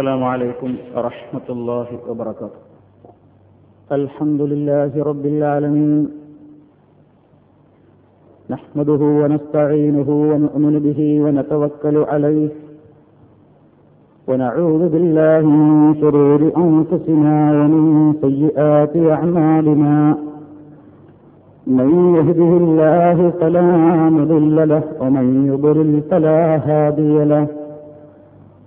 السلام عليكم ورحمة الله وبركاته. الحمد لله رب العالمين. نحمده ونستعينه ونؤمن به ونتوكل عليه. ونعوذ بالله من شرور أنفسنا ومن سيئات أعمالنا. من يهده الله فلا مضل له ومن يضلل فلا هادي له.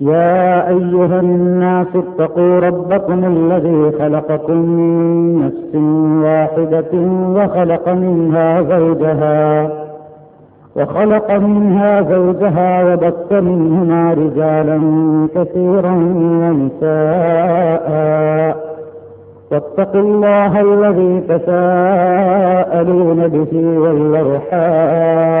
يا أيها الناس اتقوا ربكم الذي خلقكم من نفس واحدة وخلق منها زوجها وخلق منها زوجها وبث منهما رجالا كثيرا ونساء. واتقوا الله الذي تساءلون به والأرحام.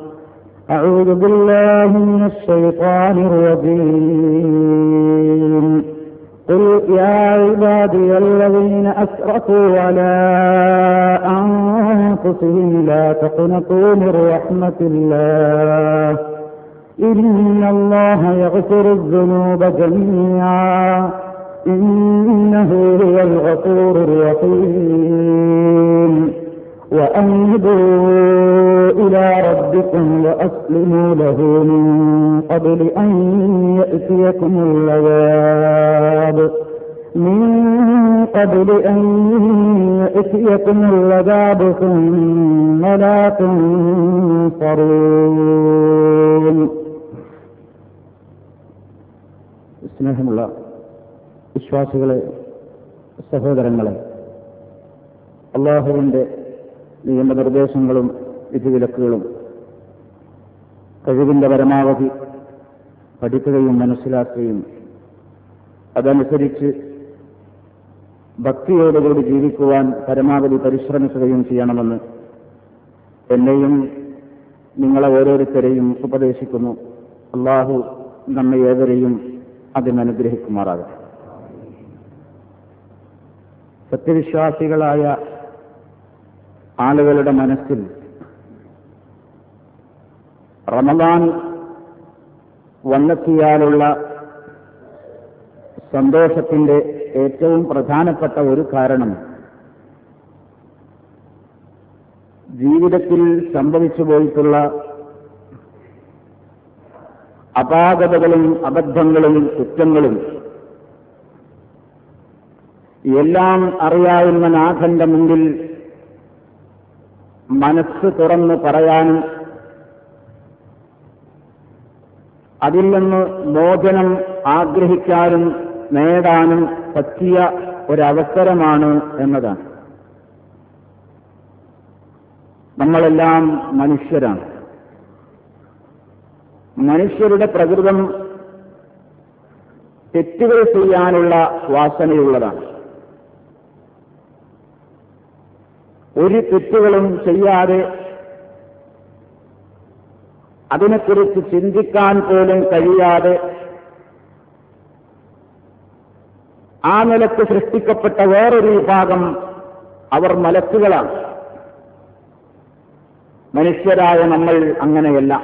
أعوذ بالله من الشيطان الرجيم. قل يا عبادي الذين أسرفوا على أنفسهم لا تقنطوا من رحمة الله. إن الله يغفر الذنوب جميعا. إنه هو الغفور الرحيم. وأنبوا إلى ربكم وأسلموا له من قبل أن يأتيكم العذاب من قبل أن يأتيكم العذاب ثم لا تنصرون സ്നേഹമുള്ള വിശ്വാസികളെ സഹോദരങ്ങളെ അള്ളാഹുവിന്റെ നിയമനിർദ്ദേശങ്ങളും വിധിവിലക്കുകളും കഴിവിന്റെ പരമാവധി പഠിക്കുകയും മനസ്സിലാക്കുകയും അതനുസരിച്ച് ഭക്തിയോടുകൂടി ജീവിക്കുവാൻ പരമാവധി പരിശ്രമിക്കുകയും ചെയ്യണമെന്ന് എന്നെയും നിങ്ങളെ ഓരോരുത്തരെയും ഉപദേശിക്കുന്നു. അള്ളാഹു നമ്മെ ഏവരെയും അതിനനുഗ്രഹിക്കുമാറാകട്ടെ. സത്യവിശ്വാസികളായ ആളുകളുടെ മനസ്സിൽ റമദാൻ വന്നെത്തിയാലുള്ള സന്തോഷത്തിന്റെ ഏറ്റവും പ്രധാനപ്പെട്ട ഒരു കാരണം ജീവിതത്തിൽ സംഭവിച്ചു പോയിട്ടുള്ള അപാകതകളും അബദ്ധങ്ങളും കുറ്റങ്ങളും എല്ലാം അറിയാവുന്ന നാഥന്റെ മുമ്പിൽ മനസ്സ് തുറന്ന് പറയാനും അതിൽ നിന്ന് മോചനം ആഗ്രഹിക്കാനും നേടാനും പറ്റിയ ഒരവസരമാണ് എന്നതാണ്. നമ്മളെല്ലാം മനുഷ്യരാണ്. മനുഷ്യരുടെ പ്രകൃതം തെറ്റുകൾ ചെയ്യാനുള്ള വാസനയുള്ളതാണ്. ഒരു തെറ്റുകളും ചെയ്യാതെ അതിനെക്കുറിച്ച് ചിന്തിക്കാൻ പോലും കഴിയാതെ ആ നിലയ്ക്ക് സൃഷ്ടിക്കപ്പെട്ട വേറൊരു വിഭാഗം അവർ മലക്കുകളാണ്. മനുഷ്യരായ നമ്മൾ അങ്ങനെയല്ല.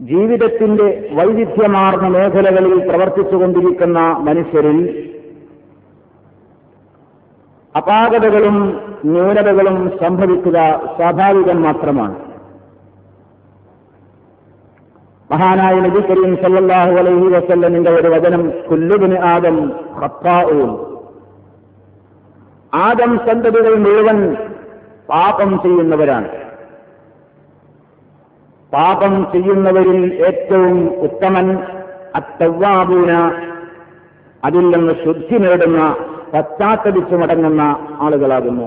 ജീവിതത്തിന്റെ വൈവിധ്യമാർന്ന മേഖലകളിൽ പ്രവർത്തിച്ചുകൊണ്ടിരിക്കുന്ന മനുഷ്യരിൽ അപാകതകളും ന്യൂനതകളും സംഭവിക്കുക സ്വാഭാവികം മാത്രമാണ്. മഹാനായ നബി കരീം സല്ലാഹു അലൈഹി വസല്ലമിന്റെ ഒരു വചനം കുല്ലുബിന് ആദം ഹത്താവും ആദം സന്തതികൾ മുഴുവൻ പാപം ചെയ്യുന്നവരാണ്. പാപം ചെയ്യുന്നവരിൽ ഏറ്റവും ഉത്തമൻ അത്തവാബൂന അതിൽ നിന്ന് ശുദ്ധി നേടുന്ന പശ്ചാത്തലിച്ചു മടങ്ങുന്ന ആളുകളാകുന്നു.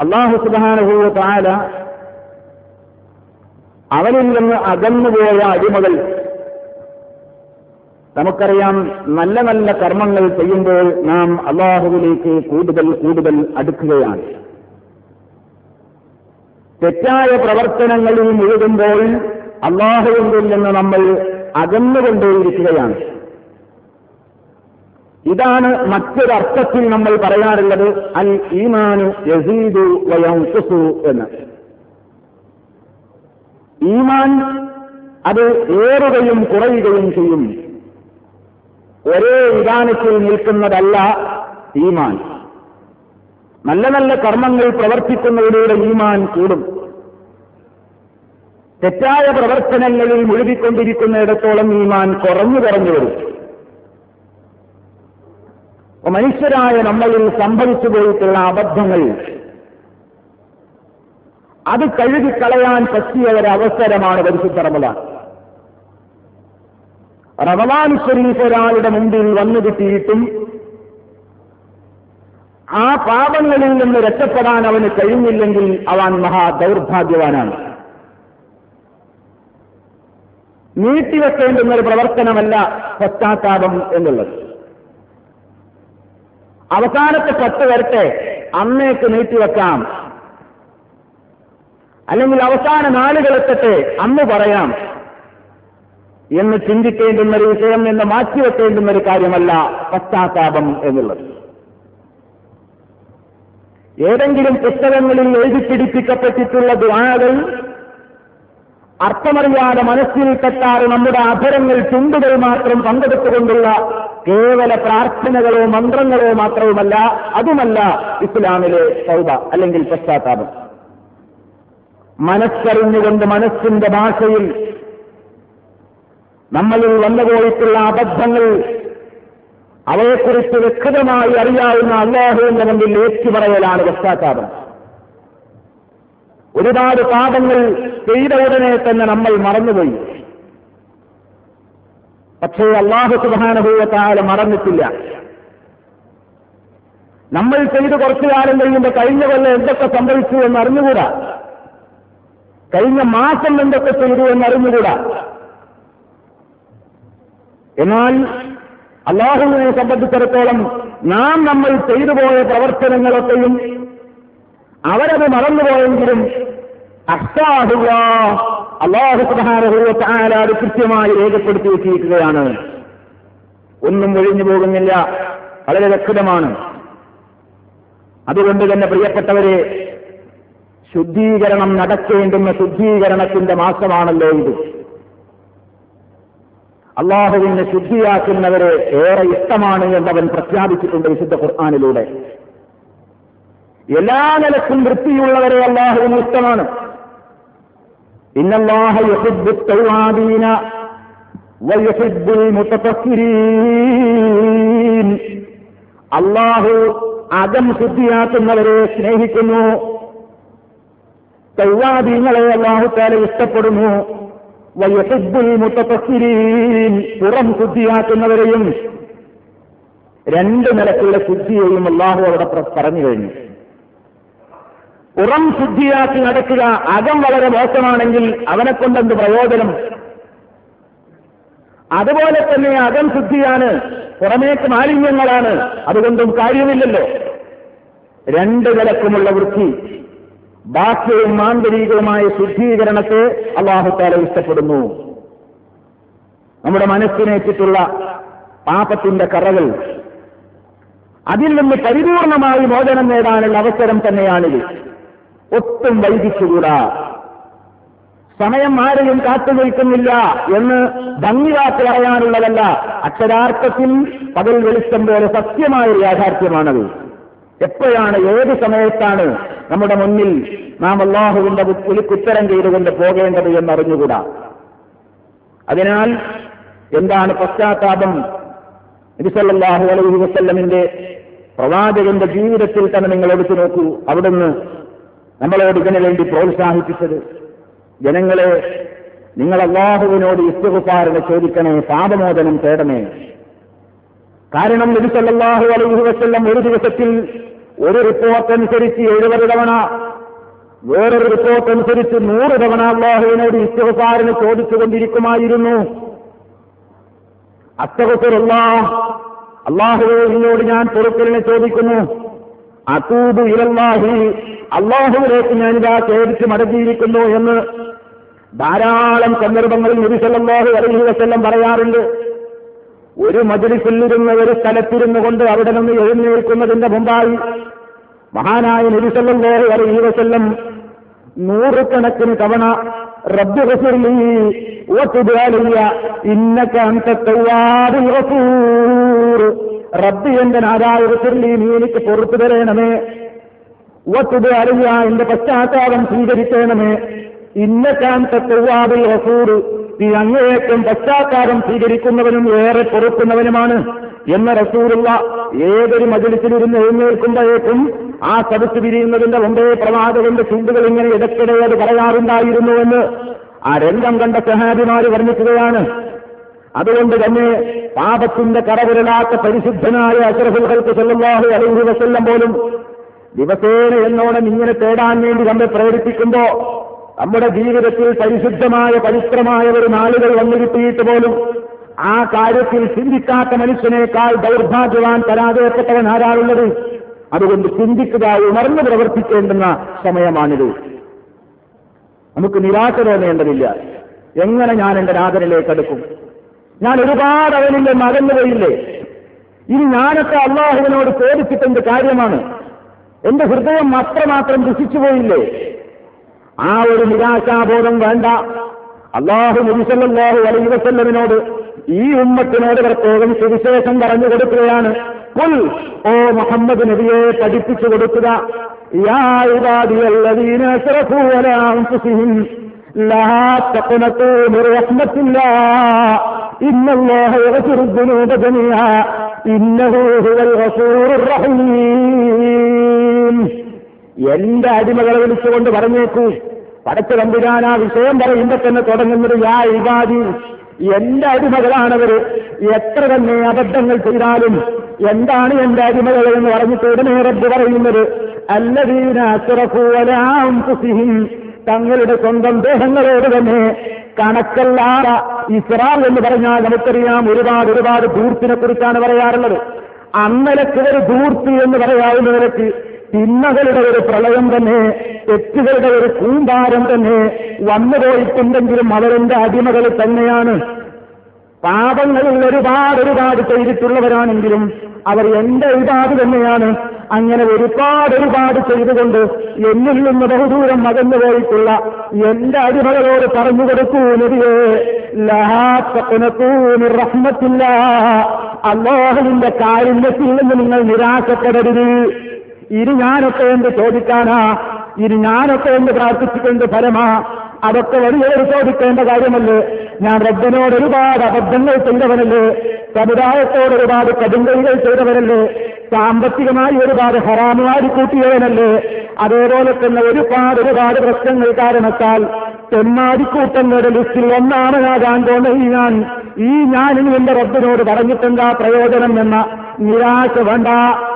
അള്ളാഹു സുബാനുഭൂവ താര അവനിൽ നിന്ന് അകന്നുപോയ അടിമകൾ നമുക്കറിയാം നല്ല നല്ല കർമ്മങ്ങൾ ചെയ്യുമ്പോൾ നാം അള്ളാഹുവിലേക്ക് കൂടുതൽ കൂടുതൽ അടുക്കുകയാണ്. തെറ്റായ പ്രവർത്തനങ്ങളിൽ മുഴുകുമ്പോൾ അള്ളാഹുവിൽ നിന്ന് നമ്മൾ അകന്നുകൊണ്ടേയിരിക്കുകയാണ്. ഇതാണ് മറ്റൊരർത്ഥത്തിൽ നമ്മൾ പറയാറുള്ളത് അൽ ഈമാനു യസീദു വയംസു എന്ന്. ഈമാൻ അത് ഏറുകയും കുറയുകയും ചെയ്യും. ഒരേ വിധാനത്തിൽ നിൽക്കുന്നതല്ല ഈമാൻ. നല്ല നല്ല കർമ്മങ്ങൾ പ്രവർത്തിക്കുന്നതിലൂടെ ഈമാൻ കൂടും. തെറ്റായ പ്രവർത്തനങ്ങളിൽ മുഴുകിക്കൊണ്ടിരിക്കുന്നിടത്തോളം ഈമാൻ കുറഞ്ഞു കുറഞ്ഞു വരും. മനുഷ്യരായ നമ്മളിൽ സംഭവിച്ചു പോയിട്ടുള്ള അബദ്ധങ്ങൾ. അത് കഴുകിക്കളയാൻ പറ്റിയ ഒരു അവസരമാണ് പരിശുദ്ധ റമദാൻ. റമദാൻ ഷരീഫ് ഒരാളുടെ മുമ്പിൽ വന്നു കിട്ടിയിട്ടും ആ പാപങ്ങളിൽ നിന്ന് രക്ഷപ്പെടാൻ അവന് കഴിഞ്ഞില്ലെങ്കിൽ അവൻ മഹാ ദൗർഭാഗ്യവാനാണ് നീട്ടിവെക്കേണ്ടുന്ന ഒരു പ്രവർത്തനമല്ല പശ്ചാത്താപം എന്നുള്ളത്. അവസാനത്തെ പത്ത് വരട്ടെ. അന്നേക്ക് നീട്ടിവെക്കാം അല്ലെങ്കിൽ അവസാന നാളുകളെത്തട്ടെ അന്ന് പറയാം. എന്ന് ചിന്തിക്കേണ്ടുന്ന ഒരു വിഷയം എന്ന് മാറ്റിവെക്കേണ്ടുന്ന ഒരു കാര്യമല്ല പശ്ചാത്താപം എന്നുള്ളത്. ഏതെങ്കിലും പുസ്തകങ്ങളിൽ എഴുതി പിടിപ്പിക്കപ്പെട്ടിട്ടുള്ള ദ്വാരകൾ അർത്ഥമറിയാതെ മനസ്സിൽ കെട്ടാറ് നമ്മുടെ അധരങ്ങൾ ചുണ്ടുകൾ മാത്രം പങ്കെടുത്തുകൊണ്ടുള്ള കേവല പ്രാർത്ഥനകളോ മന്ത്രങ്ങളോ മാത്രവുമല്ല അതുമല്ല ഇസ്ലാമിലെ സൗദ അല്ലെങ്കിൽ പശ്ചാത്താപം. മനസ്സറിഞ്ഞുകൊണ്ട് മനസ്സിന്റെ ഭാഷയിൽ നമ്മളിൽ വന്നുപോയിട്ടുള്ള അബദ്ധങ്ങൾ അവയെക്കുറിച്ച് വ്യക്തമായി അറിയാവുന്ന അള്ളാഹുവിന്റെ മുമ്പിൽ ഏറ്റുപറയലാണ് പശ്ചാത്താപം. ഒരുപാട് പാപങ്ങൾ ചെയ്ത ഉടനെ തന്നെ നമ്മൾ മറന്നുപോയി. പക്ഷേ അള്ളാഹു സുബാനുഭവത്താല മറന്നിട്ടില്ല. നമ്മൾ ചെയ്ത് കുറച്ചു കാലം കഴിയുമ്പോൾ കഴിഞ്ഞ കൊല്ലം എന്തൊക്കെ സംഭവിച്ചു എന്ന് അറിഞ്ഞുകൂടാ? കഴിഞ്ഞ മാസം എന്തൊക്കെ ചെയ്തു എന്ന് അറിഞ്ഞുകൂടാ? എന്നാൽ അള്ളാഹുവിനെ സംബന്ധിച്ചിടത്തോളം നാം നമ്മൾ ചെയ്തു പോയ പ്രവർത്തനങ്ങളൊക്കെയും അവരത് മറന്നുപോയെങ്കിലും അഷ്ടാഹുക അള്ളാഹു സുബാനുഭവത്താല അത് കൃത്യമായി രേഖപ്പെടുത്തി വെച്ചിരിക്കുകയാണ്. ഒന്നും ഒഴിഞ്ഞു പോകുന്നില്ല. വളരെ വ്യക്തമാണ് അതുകൊണ്ട് തന്നെ പ്രിയപ്പെട്ടവരെ ശുദ്ധീകരണം നടക്കേണ്ടുന്ന ശുദ്ധീകരണത്തിന്റെ മാസമാണല്ലോ ഇത്. അള്ളാഹുവിനെ ശുദ്ധിയാക്കുന്നവരെ ഏറെ ഇഷ്ടമാണ് എന്നവൻ പ്രഖ്യാപിച്ചിട്ടുണ്ട് വിശുദ്ധ ഖുർആാനിലൂടെ. എല്ലാ നിലക്കും വൃത്തിയുള്ളവരെ അള്ളാഹുവിന് ഇഷ്ടമാണ്. അള്ളാഹു അകം ശുദ്ധിയാക്കുന്നവരെ സ്നേഹിക്കുന്നു. തൈവാദീങ്ങളെ അള്ളാഹു താല ഇഷ്ടപ്പെടുന്നു. വയുഹിബ്ബുൽ മുതഫക്കിരീൻ പുറം ശുദ്ധിയാക്കുന്നവരെയും രണ്ട് നിലക്കുള്ള ശുദ്ധിയെയും അള്ളാഹു അവിടെ പറഞ്ഞു കഴിഞ്ഞു പുറം ശുദ്ധിയാക്കി നടക്കുക അകം വളരെ മോശമാണെങ്കിൽ അവനെ കൊണ്ടെന്ത് പ്രയോജനം? അതുപോലെ തന്നെ അകം ശുദ്ധിയാണ് പുറമേക്ക് മാലിന്യങ്ങളാണ് അതുകൊണ്ടും കാര്യമില്ലല്ലോ. രണ്ട് നിലക്കുമുള്ള വൃത്തി ബാഹ്യവും മാന്തരീകവുമായ ശുദ്ധീകരണത്തെ അള്ളാഹുത്താല ഇഷ്ടപ്പെടുന്നു. നമ്മുടെ മനസ്സിനേറ്റിട്ടുള്ള പാപത്തിന്റെ കറകൾ അതിൽ നിന്ന് പരിപൂർണമായി മോചനം നേടാനുള്ള അവസരം തന്നെയാണിത്. ഒട്ടും വൈകിച്ചുകൂടാ. സമയം ആരെയും കാത്തു നിൽക്കുന്നില്ല എന്ന് ഭംഗിവാക്ക് പറയാനുള്ളതല്ല അക്ഷരാർത്ഥത്തിൽ പകൽ വെളിച്ചം പോലെ സത്യമായ ഒരു യാഥാർത്ഥ്യമാണത്. എപ്പോഴാണ് ഏത് സമയത്താണ് നമ്മുടെ മുന്നിൽ നാം അള്ളാഹുവിന്റെ കുത്തരം ചെയ്തുകൊണ്ട് പോകേണ്ടത് എന്നറിഞ്ഞുകൂടാ. അതിനാൽ എന്താണ് പശ്ചാത്താപം? നബിസല്ലാഹു അലൈഹി വസ്ല്ലമിന്റെ പ്രവാചകന്റെ ജീവിതത്തിൽ തന്നെ നിങ്ങൾ എടുത്തു നോക്കൂ. അവിടുന്ന് നമ്മളോട് ഇതിനു വേണ്ടി പ്രോത്സാഹിപ്പിച്ചത് ജനങ്ങളെ നിങ്ങൾ അള്ളാഹുവിനോട് ഇസ്തുകുപ്പാറിനെ ചോദിക്കണേ പാപമോചനം തേടണേ. കാരണം നബി സല്ലാഹു അലൈഹി വസ്ല്ലം ഒരു ദിവസത്തിൽ ഒരു റിപ്പോർട്ട് അനുസരിച്ച് എഴുപത് തവണ വേറൊരു റിപ്പോർട്ട് അനുസരിച്ച് നൂറ് തവണ അള്ളാഹുവിനോട് ഇസ്തുകുപ്പാറിന് ചോദിച്ചുകൊണ്ടിരിക്കുമായിരുന്നു. അത്തകത്തുള്ള അള്ളാഹുവെ നിന്നോട് ഞാൻ പൊറുക്കലിനെ ചോദിക്കുന്നു. അത്തൂബ് ഇലല്ലാഹി അള്ളാഹുവിലേക്ക് ഞാനിതാ ചേരിച്ച് മടങ്ങിയിരിക്കുന്നു എന്ന് ധാരാളം സന്ദർഭങ്ങളിൽ നബിസല്ലാഹു അലൈഹി വസ്ല്ലം പറയാറുണ്ട്. ഒരു മജലിസിലിരുന്ന് ഒരു സ്ഥലത്തിരുന്നു കൊണ്ട് അവിടെ നിന്ന് എഴുന്നേൽക്കുന്നതിന്റെ മുമ്പായി മഹാനായ നബിസല്ലാഹു അലൈഹി വസ്ല്ലം നൂറുകണക്കിന് തവണ ഗഫൂർ റബ്ബ് എന്റെ നാരായ റസൂലി നീ എനിക്ക് പുറത്തു തരേണമേ. ഒത്തുത് അറിയ എന്റെ പശ്ചാത്താപം സ്വീകരിക്കണമേ. ഇന്നക്കാന്ത തവ്വാബുൽ ഗഫൂർ. നീ അങ്ങേയറ്റം പശ്ചാത്താപം സ്വീകരിക്കുന്നവനും ഏറെ പൊറുക്കുന്നവനുമാണ് എന്ന റസൂറുള്ള ഏതൊരു മജലിസിലിരുന്ന് എഴുന്നേൽക്കുമ്പോഴേക്കും ആ സദസ് പിരിയുന്നതിന്റെ മുമ്പേ പ്രവാചകന്റെ ചുണ്ടുകൾ ഇങ്ങനെ ഇടയ്ക്കിടെ അത് പറയാറുണ്ടായിരുന്നുവെന്ന് ആ രംഗം കണ്ട സഹാബിമാർ വർണിക്കുകയാണ്. അതുകൊണ്ട് തന്നെ പാപത്തിന്റെ കടവിരലാത്ത പരിശുദ്ധനായ അഷറഫുൽഹൽക്ക് സല്ലാഹു അലൈഹി വസല്ലം പോലും ദിവസേന എന്നോണം ഇങ്ങനെ തേടാൻ വേണ്ടി നമ്മെ പ്രേരിപ്പിക്കുമ്പോ നമ്മുടെ ജീവിതത്തിൽ പരിശുദ്ധമായ പവിത്രമായ ഒരു നാളുകൾ വന്നു കിട്ടിയിട്ട് പോലും ആ കാര്യത്തിൽ ചിന്തിക്കാത്ത മനുഷ്യനേക്കാൾ ദൗർഭാഗ്യവാൻ പരാജയപ്പെട്ടവൻ ആരാളുള്ളത് അതുകൊണ്ട് ചിന്തിക്കുക ഉണർന്നു പ്രവർത്തിക്കേണ്ടുന്ന സമയമാണിത്. നമുക്ക് നിരാശ തോന്നേണ്ടതില്ല. എങ്ങനെ ഞാൻ എന്റെ നാഥനിലേക്ക് അടുക്കും? ഞാൻ ഒരുപാട് അവനിൽ മകന്നു പോയില്ലേ? ഇനി ഞാനൊക്കെ അള്ളാഹുവിനോട് ചോദിച്ചിട്ടെന്ത് കാര്യമാണ്? എന്റെ ഹൃദയം അത്രമാത്രം ദുഷിച്ചു പോയില്ലേ? ആ ഒരു നിരാശാബോധം വേണ്ട. അള്ളാഹു മുരിസല്ലാഹു അലൈഹി വസല്ലമിനോട് ഈ ഉമ്മത്തിനോട് പ്രത്യേകം സുവിശേഷം പറഞ്ഞു കൊടുക്കുകയാണ്. കുൽ ഓ മുഹമ്മദ് നബിയെ പഠിപ്പിച്ചു കൊടുക്കുക. എന്റെ അടിമകളെ വിളിച്ചുകൊണ്ട് പറഞ്ഞേക്കൂ. പടച്ചു തമ്പുരാൻ ആ വിഷയം പറയുമ്പോ തന്നെ തുടങ്ങുന്നത് യാ ഇബാദി. എന്റെ അടിമകളാണവര്. എത്ര തന്നെ അബദ്ധങ്ങൾ ചെയ്താലും എന്താണ് എന്റെ അടിമകൾ എന്ന് പറഞ്ഞിട്ട് ഉടനെ റബ്ബ് പറയുന്നത്. അല്ലദീന അസ്റഫൂവലാം കുസിഹിം തങ്ങളുടെ സ്വന്തം ദേഹങ്ങളോട് തന്നെ കണക്കല്ലാറ ഇസ്രാൽ എന്ന് പറഞ്ഞാൽ നമുക്കറിയാം ഒരുപാട് ഒരുപാട് ധൂർത്തിനെ കുറിച്ചാണ് പറയാറുള്ളത്. അന്നലക്ക് ഒരു ധൂർത്തി എന്ന് പറയാവുന്ന നിലയ്ക്ക് തിന്മകളുടെ ഒരു പ്രളയം തന്നെ തെറ്റുകളുടെ ഒരു കൂമ്പാരം തന്നെ വന്നുപോയിട്ടുണ്ടെങ്കിലും അവരെന്റെ അടിമകൾ തന്നെയാണ്. പാപങ്ങളിൽ ഒരുപാട് ഒരുപാട് ചെയ്തിട്ടുള്ളവരാണെങ്കിലും അവർ എന്റെ ഒരുപാട് തന്നെയാണ്. അങ്ങനെ ഒരുപാട് ഒരുപാട് ചെയ്തുകൊണ്ട് എന്നിൽ നിന്ന് ബഹുദൂരം മകന്നു പോയിട്ടുള്ള എന്റെ അടിമകളോട് പറഞ്ഞു കൊടുക്കൂ നബിയേ. റഹ്മത്തില്ല. അള്ളാഹുവിന്റെ കാരുണ്യത്തിൽ നിന്ന് നിങ്ങൾ നിരാശപ്പെടരുത്. ഇനി ഞാനൊക്കെ എന്ത് ചോദിക്കാനാ? ഇനി ഞാനൊക്കെ എന്ത് പ്രാർത്ഥിച്ചിട്ടുണ്ട് ഫലമാ? അതൊക്കെ വലിയൊരു ചോദിക്കേണ്ട കാര്യമല്ലേ? ഞാൻ റബ്ബിനോട് ഒരുപാട് അബദ്ധങ്ങൾ ചെയ്തവനല്ലേ? സമുദായത്തോട് ഒരുപാട് കടുങ്കൈകൾ ചെയ്തവനല്ലേ? സാമ്പത്തികമായി ഒരുപാട് ഹറാമുമാരി കൂട്ടിയവനല്ലേ? അതേപോലെ തന്നെ ഒരുപാട് ഒരുപാട് പ്രശ്നങ്ങൾ കാരണത്താൽ തെമ്മാടിക്കൂട്ടങ്ങളുടെ ലിസ്റ്റിൽ ഒന്നാമനാകാൻ ഞാൻ. ഈ ഞാൻ ഇനി എന്റെ റബ്ബിനോട് പറഞ്ഞിട്ടെന്താ പ്രയോജനം എന്ന നിരാശ വേണ്ട.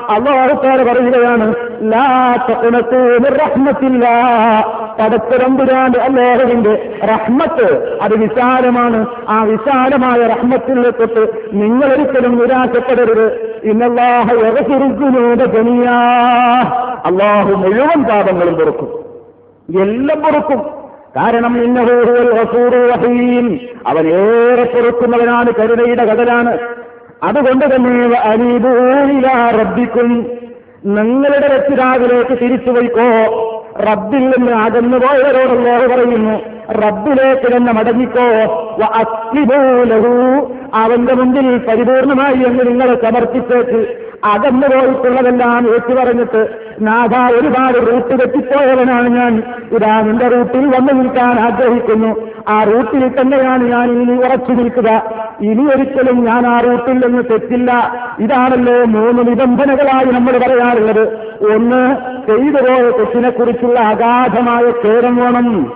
അള്ളാഹുക്കാരെ പറയുകയാണ് ലാ അല്ലേഹവിന്റെ റഹ്മത്ത്. അത് വിശാലമാണ്. ആ വിശാലമായ റഹ്മത്തിലെ തൊട്ട് നിങ്ങളൊരിക്കലും നിരാശപ്പെടരുത്. ഇന്നല്ലാഹ യഗ്ഫിറുദ്ദുനൂബ ജമിയാ അള്ളാഹു മുഴുവൻ പാപങ്ങളും പൊറുക്കും. എല്ലാം പൊറുക്കും. കാരണം റഹീം. അവൻ ഏറെ പൊറുക്കുന്നവനാണ് കരുണയുടെ കടലാണ്. അതുകൊണ്ട് തന്നെ അനീബൂലിലാ റബ്ബിക്കും നിങ്ങളുടെ രക്ഷിതാവിലേക്ക് തിരിച്ചു വയ്ക്കോ റബ്ബിൽ നിന്ന് അകന്നു പോയവരോടല്ലോ പറയുന്നു റബ്ബിലേക്ക് തന്നെ മടങ്ങിക്കോ. വ അസ്ലിബൂലഹു അവന്റെ മുമ്പിൽ പരിപൂർണമായി എന്ന് നിങ്ങളെ സമർപ്പിച്ചേക്ക്. അകന്നു പോയിട്ടുള്ളതെല്ലാം ഏറ്റു പറഞ്ഞിട്ട് നാഥ ഒരുപാട് റൂട്ട് തെറ്റിപ്പോയവനാണ് ഞാൻ. ഇതാ നിന്റെ റൂട്ടിൽ വന്നു നിൽക്കാൻ ആഗ്രഹിക്കുന്നു. ആ റൂട്ടിൽ തന്നെയാണ് ഞാൻ ഇനി ഉറച്ചു നിൽക്കുക. ഇനി ഒരിക്കലും ഞാൻ ആ റൂട്ടിൽ നിന്ന് തെറ്റില്ല. ഇതാണല്ലോ മൂന്ന് നിബന്ധനകളായി നമ്മൾ പറയാറുള്ളത്. ഒന്ന് ചെയ്തു പോയ തെറ്റിനെക്കുറിച്ചുള്ള അഗാധമായ ക്ഷേരം വേണം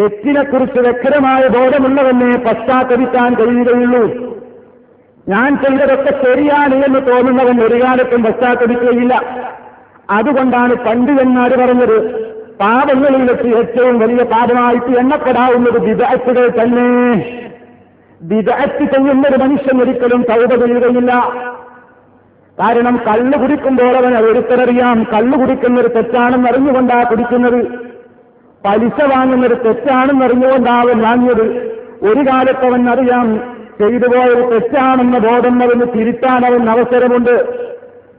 തെറ്റിനെക്കുറിച്ച് വ്യക്തമായ ബോധമുള്ളവനെ പശ്ചാത്തലിക്കാൻ കഴിയുകയുള്ളൂ. ഞാൻ ചെയ്തതൊക്കെ ശരിയാണ് എന്ന് തോന്നുന്നവൻ ഒരു കാലത്തും പശ്ചാത്തപിക്കുകയില്ല. അതുകൊണ്ടാണ് പണ്ഡിതന്മാർ പറഞ്ഞത് പാപങ്ങളിൽ വെച്ച് ഏറ്റവും വലിയ പാപമായിട്ട് എണ്ണപ്പെടാവുന്നത് വിദഗ്ധകൾ തന്നെ. വിദഗ്ധ ചെയ്യുന്ന ഒരു മനുഷ്യൻ ഒരിക്കലും തൗത ചെയ്യുകയില്ല. കാരണം കള്ളു കുടിക്കുമ്പോൾ അവൻ ഒരുത്തരറിയാം. കള്ളു കുടിക്കുന്നൊരു തെറ്റാണെന്ന് അറിഞ്ഞുകൊണ്ടാ കുടിക്കുന്നത്. പലിശ വാങ്ങുന്നൊരു തെറ്റാണെന്ന് അറിഞ്ഞുകൊണ്ടാവൻ വാങ്ങിയത്. ഒരു അവൻ അറിയാം ചെയ്തു പോയത് തെറ്റാണെന്ന് ബോധം അവന് തിരുത്താൻ അവൻ അവസരമുണ്ട്.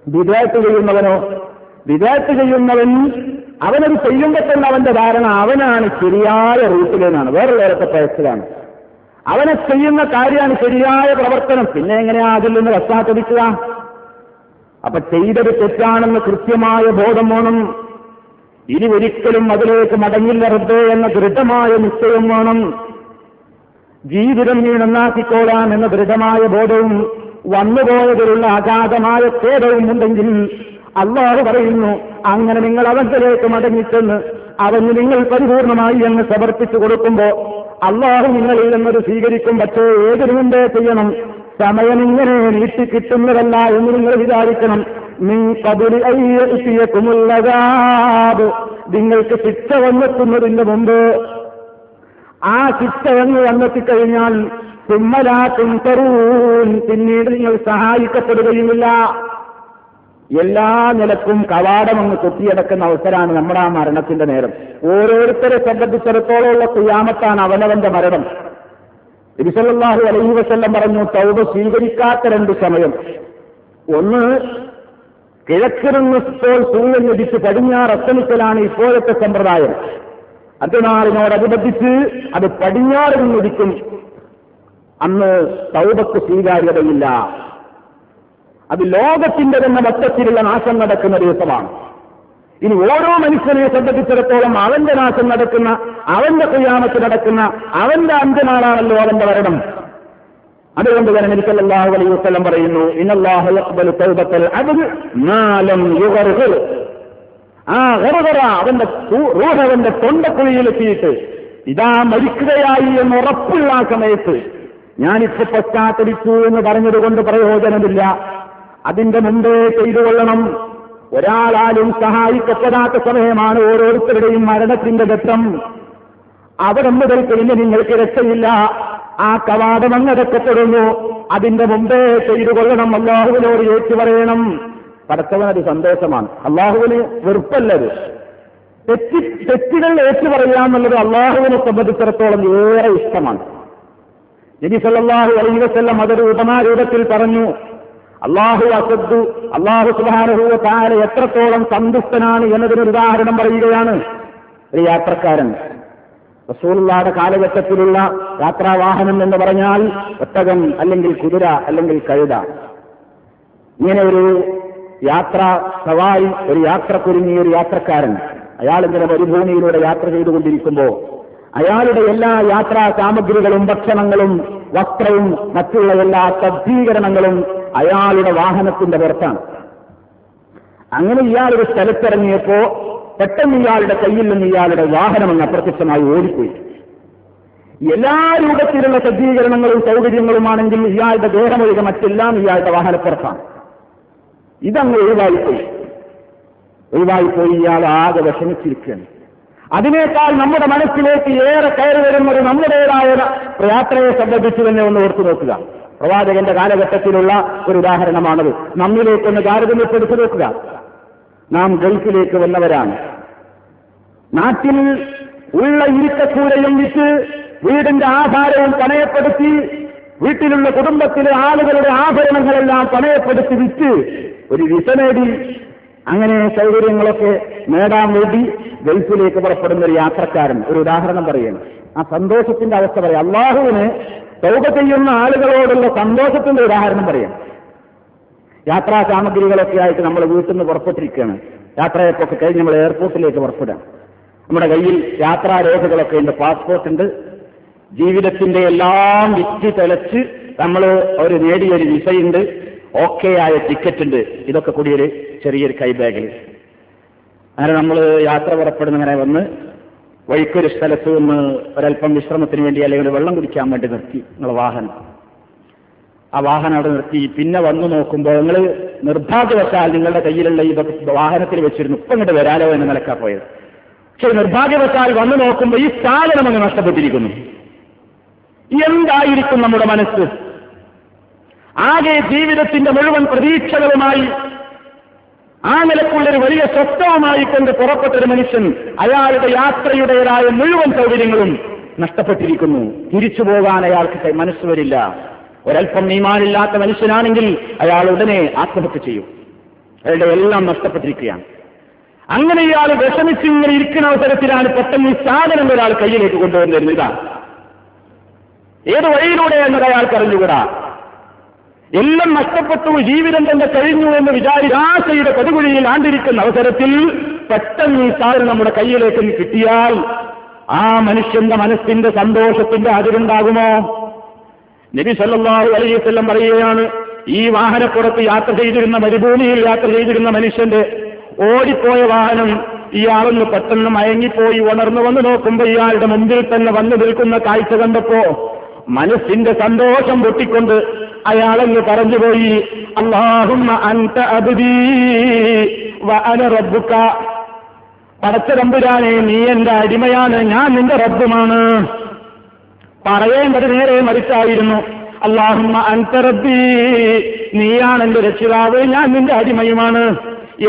വിദേത്ത് ചെയ്യുന്നവനോ? വിദേത്ത് ചെയ്യുന്നവൻ അവനത് ചെയ്യുമ്പോൾ തന്നെ അവന്റെ ധാരണ അവനാണ് ശരിയായ റൂട്ടിലെന്നാണ് വേറുള്ളവരൊക്കെ പേഴ്സലാണ് അവനെ ചെയ്യുന്ന കാര്യമാണ് ശരിയായ പ്രവർത്തനം. പിന്നെ എങ്ങനെയാ അതിൽ നിന്ന് പശ്ചാത്തലിക്കുക അപ്പൊ ചെയ്തത് തെറ്റാണെന്ന് കൃത്യമായ ബോധം വേണം. ഇനി ഒരിക്കലും അതിലേക്ക് മടങ്ങില്ല എന്ന ദൃഢമായ നിശ്ചയം വേണം. ജീവിതം നീ നന്നാക്കിക്കോളാം എന്ന ദൃഢമായ ബോധവും വന്നുപോയതിലുള്ള അഗാധമായ ഖേദവും ഉണ്ടെങ്കിൽ അള്ളാഹ് പറയുന്നു അങ്ങനെ നിങ്ങൾ അവങ്കിലേക്ക് മടങ്ങിച്ചെന്ന് അവന് നിങ്ങൾ പരിപൂർണമായി എന്ന് സമർപ്പിച്ചു കൊടുക്കുമ്പോ അള്ളാഹു നിങ്ങളിൽ നിന്നത് സ്വീകരിക്കും. പക്ഷേ ഏതൊരു മുമ്പേ ചെയ്യണം? സമയം ഇങ്ങനെ നീട്ടി കിട്ടുന്നതല്ല എന്ന് നിങ്ങൾ വിചാരിക്കണം. നിങ്ങൾക്ക് ശിക്ഷ വന്നെത്തുന്നതിന്റെ മുമ്പ് ആ എന്ന് വന്നെത്തിക്കഴിഞ്ഞാൽ തുമ്മലാത്തും തറൂൻ പിന്നീട് നിങ്ങൾ സഹായിക്കപ്പെടുകയുമില്ല. എല്ലാ നിലക്കും കവാടം കവാടമങ്ങ് കൊത്തിയടക്കുന്ന അവസരമാണ് നമ്മുടെ ആ മരണത്തിന്റെ നേരം. ഓരോരുത്തരെ സംബന്ധിച്ചിടത്തോളമുള്ള കുയാമത്താണ് അവനവന്റെ മരണം. ഇരുസലാഹു അലൈഹി വസല്ലം പറഞ്ഞു തൗബ സ്വീകരിക്കാത്ത രണ്ട് സമയം. ഒന്ന് കിഴക്കിറങ്ങുമ്പോൾ സൂര്യൻ ലഭിച്ച് പടിഞ്ഞാറ് അസ്തമിക്കലാണ് ഇപ്പോഴത്തെ സമ്പ്രദായം. അതിനാളിനോടനുബന്ധിച്ച് അത് പടിഞ്ഞാറ് നിന്നുദിക്കും അന്ന് തൗബക്ക് സ്വീകാര്യതയില്ല. അത് ലോകത്തിന്റെ തന്നെ മൊത്തത്തിലുള്ള നാശം നടക്കുന്ന ദിവസമാണ്. ഇനി ഓരോ മനുഷ്യനെ സംബന്ധിച്ചിടത്തോളം അവന്റെ നാശം നടക്കുന്ന അവന്റെ കുയാമത്ത് നടക്കുന്ന അവന്റെ അന്ത്യനാളാണല്ലോ അവന്റെ വരണം അതുകൊണ്ട് തന്നെ നബിസല്ലാഹു അലൈഹി വസ്ലം പറയുന്നു ഇന്നല്ലാഹു അക്ബൽ തൗബത്തൽ അബ്ദ് മാലം യുഗർഗർ ആ ഗർഗറ അവന്റെ റൂഹ് അവന്റെ തൊണ്ടക്കുഴിയിലെത്തിയിട്ട് ഇതാ മരിക്കുകയായി എന്ന് ഉറപ്പുള്ള ആ സമയത്ത് ഞാനിപ്പോ പശ്ചാത്തലിച്ചു എന്ന് പറഞ്ഞതുകൊണ്ട് പ്രയോജനമില്ല. അതിന്റെ മുമ്പേ ചെയ്തു കൊള്ളണം. ഒരാളാലും സഹായിക്കപ്പെടാത്ത സമയമാണ് ഓരോരുത്തരുടെയും മരണത്തിന്റെ ഘട്ടം. അവിടെ മുതൽ പിന്നെ നിങ്ങൾക്ക് രക്ഷയില്ല. ആ കവാടം അങ്ങടക്കപ്പെടുന്നു അതിന്റെ മുമ്പേ ചെയ്തു കൊള്ളണം. അല്ലാഹുവിനോട് ഏറ്റു പറയണം പടച്ചവനത് സന്തോഷമാണ്. അള്ളാഹുവിന് വെറുപ്പല്ലത്. തെറ്റി തെറ്റുകൾ ഏറ്റു പറയാമെന്നുള്ളത് അള്ളാഹുവിനെ സംബന്ധിച്ചിടത്തോളം ഏറെ ഇഷ്ടമാണ്. നബി സല്ലാഹു അലൈഹി വസല്ലം അതൊരു ഉപമാരൂപത്തിൽ പറഞ്ഞു അള്ളാഹു അസദ്ദു അള്ളാഹു സുബാനുഭവ താര എത്രത്തോളം സന്തുഷ്ടനാണ് എന്നതിനൊരു ഉദാഹരണം പറയുകയാണ് ഒരു യാത്രക്കാരൻ. റസൂലുള്ളാടെ കാലഘട്ടത്തിലുള്ള യാത്രാവാഹനം എന്ന് പറഞ്ഞാൽ ഒട്ടകം അല്ലെങ്കിൽ കുതിര അല്ലെങ്കിൽ കഴുത. ഇങ്ങനെ ഒരു യാത്ര സവായി ഒരു യാത്ര കുരുങ്ങിയ ഒരു യാത്രക്കാരൻ. അയാൾ ഇങ്ങനെ മരുഭൂമിയിലൂടെ യാത്ര ചെയ്തുകൊണ്ടിരിക്കുമ്പോൾ അയാളുടെ എല്ലാ യാത്രാ സാമഗ്രികളും ഭക്ഷണങ്ങളും വസ്ത്രവും മറ്റുള്ള എല്ലാ സജ്ജീകരണങ്ങളും അയാളുടെ വാഹനത്തിന്റെ പുറത്താണ്. അങ്ങനെ ഇയാളൊരു സ്ഥലത്തിറങ്ങിയപ്പോ പെട്ടെന്ന് ഇയാളുടെ കയ്യിൽ നിന്ന് ഇയാളുടെ വാഹനം അങ്ങ് അപ്രത്യക്ഷമായി ഓടിപ്പോയി. എല്ലാ രൂപത്തിലുള്ള സജ്ജീകരണങ്ങളും സൗകര്യങ്ങളുമാണെങ്കിൽ ഇയാളുടെ ദേഹമൊഴികെ മറ്റെല്ലാം ഇയാളുടെ വാഹനപ്പുറത്താണ്. ഇതങ്ങ് ഒഴിവായിപ്പോയി. ഒഴിവായിപ്പോയി ഇയാൾ ആകെ വിഷമിച്ചിരിക്കുകയാണ്. അതിനേക്കാൾ നമ്മുടെ മനസ്സിലേക്ക് ഏറെ കയറി വരുന്ന ഒരു നമ്മുടേതായ യാത്രയെ സംബന്ധിച്ച് തന്നെ ഒന്ന് ഓർത്തു നോക്കുക. പ്രവാചകന്റെ കാലഘട്ടത്തിലുള്ള ഒരു ഉദാഹരണമാണത്. നമ്മിലേക്കൊന്ന് താരതമ്യപ്പെടുത്തി നോക്കുക. നാം ഗൾഫിലേക്ക് വന്നവരാണ്. നാട്ടിൽ ഉള്ള ഇരുക്കക്കൂരയും വിറ്റ് വീടിന്റെ ആധാരവും പണയപ്പെടുത്തി വീട്ടിലുള്ള കുടുംബത്തിലെ ആളുകളുടെ ആഭരണങ്ങളെല്ലാം പണയപ്പെടുത്തി വിറ്റ് ഒരു വിസ നേടി അങ്ങനെ സൗകര്യങ്ങളൊക്കെ നേടാൻ വേണ്ടി ഗൾഫിലേക്ക് പുറപ്പെടുന്ന ഒരു യാത്രക്കാരൻ. ഒരു ഉദാഹരണം പറയുന്നു ആ സന്തോഷത്തിന്റെ അവസ്ഥ പറയാം. അള്ളാഹുവിന് തൗക ചെയ്യുന്ന ആളുകളോടുള്ള സന്തോഷത്തിന്റെ ഉദാഹരണം പറയാം. യാത്രാ സാമഗ്രികളൊക്കെ ആയിട്ട് നമ്മൾ വീട്ടിൽ നിന്ന് പുറപ്പെട്ടിരിക്കുകയാണ്. യാത്രയൊക്കെ കഴിഞ്ഞ് നമ്മൾ എയർപോർട്ടിലേക്ക് പുറപ്പെടാം നമ്മുടെ കയ്യിൽ യാത്രാരേഖകളൊക്കെ ഉണ്ട് പാസ്പോർട്ട് ഉണ്ട്. ജീവിതത്തിന്റെ എല്ലാം വിറ്റ് തെളച്ച് നമ്മൾ ഒരു നേടിയൊരു വിസയുണ്ട് ഓക്കെ ആയ ടിക്കറ്റ് ഉണ്ട് ഇതൊക്കെ കൂടി ഒരു ചെറിയൊരു കൈബാഗിൽ അങ്ങനെ നമ്മൾ യാത്ര പുറപ്പെടുന്നങ്ങനെ വന്ന് വഴിക്കൊരു സ്ഥലത്ത് നിന്ന് ഒരല്പം വിശ്രമത്തിന് വേണ്ടി അല്ലെങ്കിൽ വെള്ളം കുടിക്കാൻ വേണ്ടി നിർത്തി നിങ്ങളെ വാഹനം. ആ വാഹനം അവിടെ നിർത്തി. പിന്നെ വന്നു നോക്കുമ്പോൾ നിങ്ങൾ നിർഭാഗ്യവശാൽ നിങ്ങളുടെ കയ്യിലുള്ള ഇതൊക്കെ വാഹനത്തിൽ വെച്ചിരുന്നു. ഇപ്പം ഇങ്ങോട്ട് വരാലോ എന്ന് നിലക്കാ പോയത്. പക്ഷെ നിർഭാഗ്യവശാൽ വന്നു നോക്കുമ്പോൾ ഈ സാധനം അങ്ങ് നഷ്ടപ്പെട്ടിരിക്കുന്നു. എന്തായിരിക്കും നമ്മുടെ മനസ്സ്? ആകെ ജീവിതത്തിന്റെ മുഴുവൻ പ്രതീക്ഷകളുമായി ആ നിലക്കുള്ളൊരു വലിയ സ്വസ്ഥവുമായി കൊണ്ട് പുറപ്പെട്ടൊരു മനുഷ്യൻ അയാളുടെ യാത്രയുടേതായ മുഴുവൻ സൗകര്യങ്ങളും നഷ്ടപ്പെട്ടിരിക്കുന്നു. തിരിച്ചു പോകാൻ അയാൾക്ക് മനസ്സ് വരില്ല. ഒരൽപ്പം നീമാനില്ലാത്ത മനുഷ്യനാണെങ്കിൽ അയാൾ ഉടനെ ആത്മഹത്യ ചെയ്യും. അയാളുടെ എല്ലാം നഷ്ടപ്പെട്ടിരിക്കുകയാണ്. അങ്ങനെ ഇയാൾ വിഷമിച്ചിങ്ങനെ ഇരിക്കുന്ന അവസരത്തിലാണ് പെട്ടെന്ന് ഈ സാധനം ഒരാൾ കയ്യിലേക്ക് കൊണ്ടുവന്നിരുന്നത്. ഇതാണ് ഏത് വഴിയിലൂടെ എന്നത് അയാൾക്ക് അറിഞ്ഞുകൂടാ എല്ലാം നഷ്ടപ്പെട്ടു ജീവിതം തന്നെ കഴിഞ്ഞു എന്ന് വിചാരിരാശയുടെ പതുകുഴിയിൽ ആണ്ടിരിക്കുന്ന അവസരത്തിൽ പെട്ടെന്ന് ഈ സാധനം നമ്മുടെ കയ്യിലേക്ക് കിട്ടിയാൽ ആ മനുഷ്യന്റെ മനസ്സിന്റെ സന്തോഷത്തിന്റെ അതിരുണ്ടാകുമോ? നബി സല്ലല്ലാഹു അലൈഹി വസല്ലം പറയുകയാണ് ഈ വാഹനപ്പുറത്ത് യാത്ര ചെയ്തിരുന്ന മരുഭൂമിയിൽ യാത്ര ചെയ്തിരുന്ന മനുഷ്യന്റെ ഓടിപ്പോയ വാഹനം ഇയാളൊന്ന് പെട്ടെന്ന് മയങ്ങിപ്പോയി ഉണർന്നു വന്ന് നോക്കുമ്പോൾ ഇയാളുടെ മുമ്പിൽ തന്നെ വന്നു നിൽക്കുന്ന കാഴ്ച കണ്ടപ്പോ മനസ്സിന്റെ സന്തോഷം പൊട്ടിക്കൊണ്ട് അയാളങ്ങ് പറഞ്ഞുപോയി അള്ളാഹുമ്മ അൻത അബ്ദീ റബ്ബുക. പടച്ച തമ്പുരാനെ നീ എന്റെ അടിമയാണ് ഞാൻ നിന്റെ റബ്ബുമാണ്. പറയേണ്ടത് നേരെ മറിച്ചായിരുന്നു അള്ളാഹുമ്മ അൻതറബി നീയാണ് എന്റെ രക്ഷിതാവ് ഞാൻ നിന്റെ അടിമയുമാണ്.